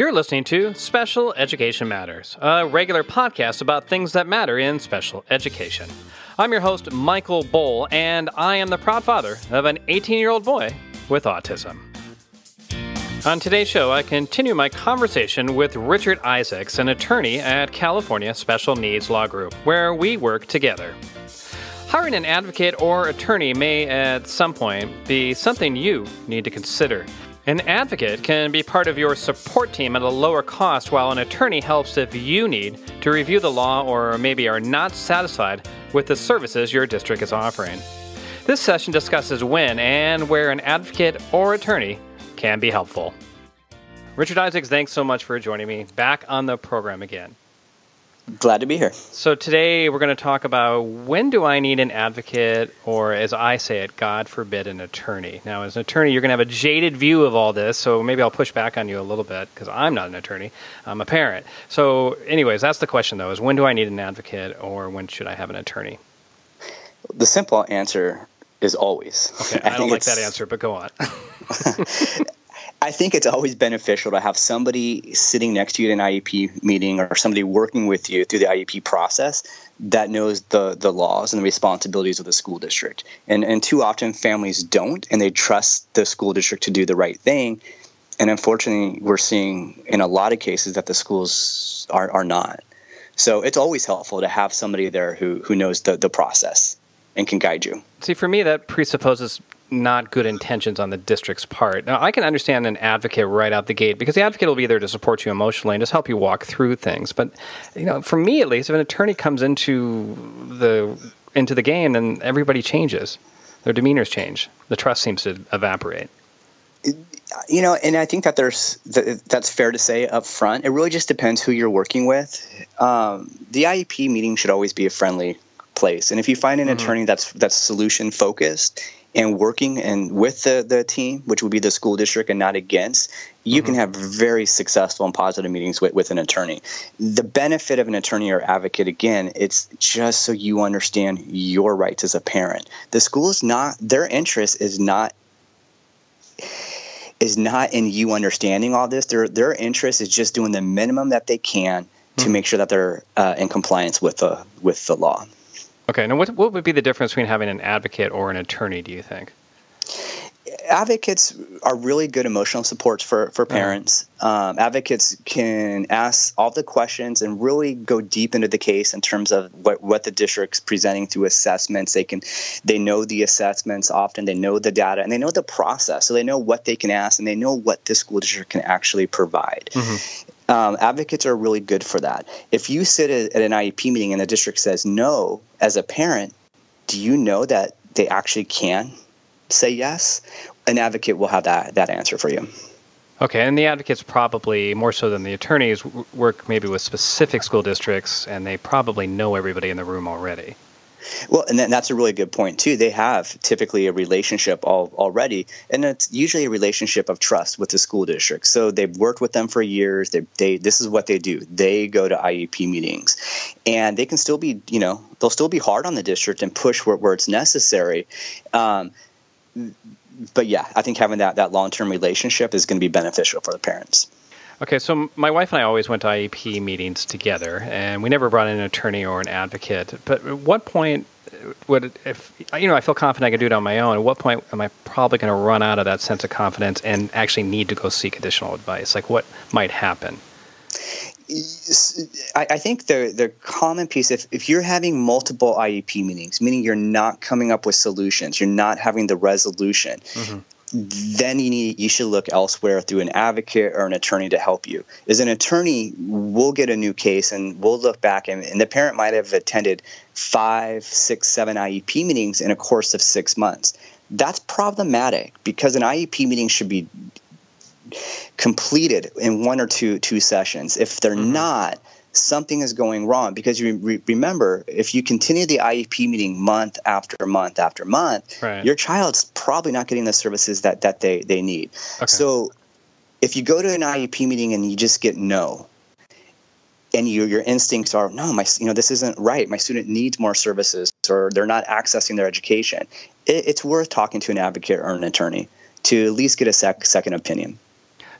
You're listening to Special Education Matters, a regular podcast about things that matter in special education. I'm your host, Michael Bohl, and I am the proud father of an 18 year old boy with autism. On today's show, I continue my conversation with Richard Isaacs, an attorney at California Special Needs Law Group, where we work together. Hiring an advocate or attorney may, at some point, be something you need to consider. An advocate can be part of your support team at a lower cost, while an attorney helps if you need to review the law or maybe are not satisfied with the services your district is offering. This session discusses when and where an advocate or attorney can be helpful. Richard Isaacs, thanks so much for joining me back on the program again. Glad to be here. So today we're going to talk about when do I need an advocate, or as I say it, God forbid, an attorney. Now, as an attorney, you're going to have a jaded view of all this, so maybe I'll push back on you a little bit because I'm not an attorney. I'm a parent. So, anyways, that's the question though: is when do I need an advocate, or when should I have an attorney? The simple answer is always. Okay, I, I don't like that answer, but go on. I think it's always beneficial to have somebody sitting next to you at an IEP meeting or somebody working with you through the IEP process that knows the the laws and the responsibilities of the school district. And and too often families don't and they trust the school district to do the right thing. And unfortunately, we're seeing in a lot of cases that the schools are, are not. So it's always helpful to have somebody there who who knows the, the process and can guide you. See, for me, that presupposes not good intentions on the district's part. Now, I can understand an advocate right out the gate because the advocate will be there to support you emotionally and just help you walk through things. But you know, for me at least, if an attorney comes into the into the game, then everybody changes. Their demeanors change. The trust seems to evaporate. You know, and I think that there's that's fair to say up front. It really just depends who you're working with. Um, the IEP meeting should always be a friendly place, and if you find an mm-hmm. attorney that's that's solution focused and working and with the, the team, which would be the school district and not against, you mm-hmm. can have very successful and positive meetings with, with an attorney. The benefit of an attorney or advocate, again, it's just so you understand your rights as a parent. The school is not, their interest is not is not in you understanding all this. Their their interest is just doing the minimum that they can to mm-hmm. make sure that they're uh, in compliance with the with the law. Okay. Now, what, what would be the difference between having an advocate or an attorney, do you think? advocates are really good emotional supports for, for parents. Um, advocates can ask all the questions and really go deep into the case in terms of what, what the district's presenting through assessments. They can they know the assessments often, they know the data, and they know the process. So they know what they can ask and they know what the school district can actually provide. Mm-hmm. Um, advocates are really good for that. If you sit at, an IEP meeting and the district says no, as a parent, do you know that they actually can say yes? An advocate will have that that answer for you. Okay, and the advocates probably more so than the attorneys work maybe with specific school districts, and they probably know everybody in the room already. Well, and then that's a really good point too. They have typically a relationship all, already, and it's usually a relationship of trust with the school district. So they've worked with them for years. They, they this is what they do. They go to IEP meetings, and they can still be, you know, they'll still be hard on the district and push where, where it's necessary. Um, but yeah, I think having that that long term relationship is going to be beneficial for the parents. Okay, so my wife and I always went to IEP meetings together, and we never brought in an attorney or an advocate. But at what point would, if you know, I feel confident I can do it on my own. At what point am I probably going to run out of that sense of confidence and actually need to go seek additional advice? Like, what might happen? I, think the the common piece, if, if you're having multiple IEP meetings, meaning you're not coming up with solutions, you're not having the resolution, mm-hmm then you need you should look elsewhere through an advocate or an attorney to help you. As an attorney, we'll get a new case and we'll look back and, and the parent might have attended five, six, seven IEP meetings in a course of six months. That's problematic because an IEP meeting should be completed in one or two two sessions. If they're mm-hmm. not, something is going wrong because you re- remember if you continue the IEP meeting month after month after month, right. your child's probably not getting the services that that they they need. Okay. So if you go to an IEP meeting and you just get no, and you, your instincts are no, my you know this isn't right. My student needs more services, or they're not accessing their education. It, it's worth talking to an advocate or an attorney to at least get a sec- second opinion.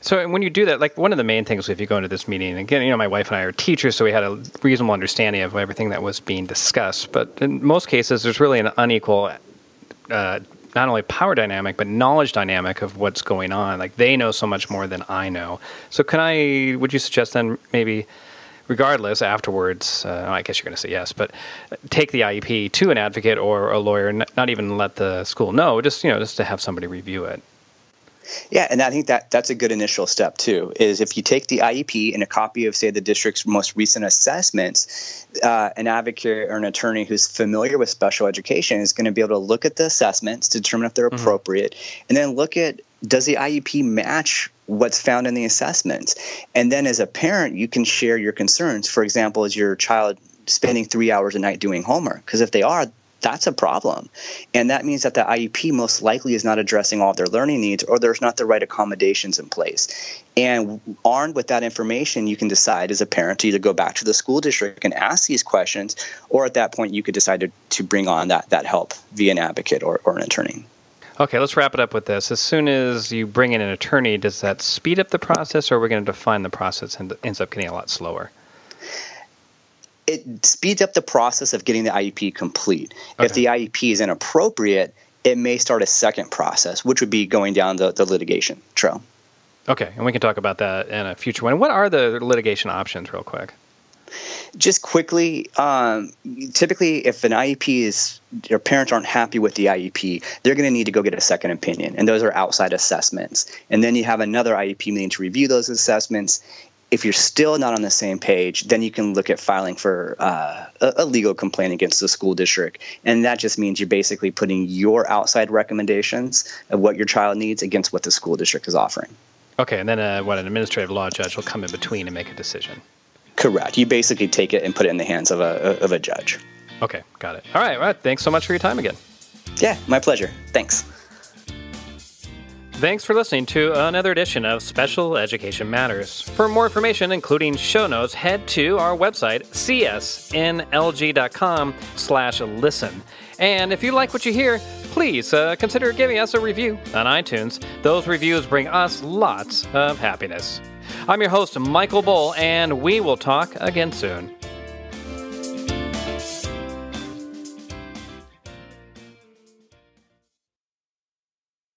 So when you do that, like one of the main things, if you go into this meeting, again, you know, my wife and I are teachers, so we had a reasonable understanding of everything that was being discussed. But in most cases, there's really an unequal, uh, not only power dynamic, but knowledge dynamic of what's going on. Like they know so much more than I know. So can I? Would you suggest then maybe? regardless, afterwards, uh, I guess you're going to say yes, but take the IEP to an advocate or a lawyer, not even let the school know, just you know, just to have somebody review it. Yeah, and I think that that's a good initial step too. Is if you take the IEP and a copy of, say, the district's most recent assessments, uh, an advocate or an attorney who's familiar with special education is going to be able to look at the assessments to determine if they're mm-hmm. appropriate, and then look at does the IEP match what's found in the assessments, and then as a parent, you can share your concerns. For example, is your child spending three hours a night doing homework? Because if they are, that's a problem. And that means that the IEP most likely is not addressing all of their learning needs or there's not the right accommodations in place. And armed with that information, you can decide as a parent to either go back to the school district and ask these questions, or at that point, you could decide to, to bring on that, that help via an advocate or, or an attorney. Okay, let's wrap it up with this. As soon as you bring in an attorney, does that speed up the process, or are we going to define the process and ends up getting a lot slower? It speeds up the process of getting the IEP complete. Okay. If the IEP is inappropriate, it may start a second process, which would be going down the, the litigation trail. Okay, and we can talk about that in a future one. What are the litigation options, real quick? Just quickly, um, typically, if an IEP is your parents aren't happy with the IEP, they're going to need to go get a second opinion, and those are outside assessments. And then you have another IEP meeting to review those assessments if you're still not on the same page, then you can look at filing for uh, a, legal complaint against the school district. And that just means you're basically putting your outside recommendations of what your child needs against what the school district is offering. Okay, and then uh, what an administrative law judge will come in between and make a decision. Correct. You basically take it and put it in the hands of a, of a judge. Okay, got it. All right, all right. Thanks so much for your time again. Yeah, my pleasure. Thanks. Thanks for listening to another edition of Special Education Matters. For more information, including show notes, head to our website, csnlg.com slash listen. And if you like what you hear, please uh, consider giving us a review on iTunes. Those reviews bring us lots of happiness. I'm your host, Michael Bull, and we will talk again soon.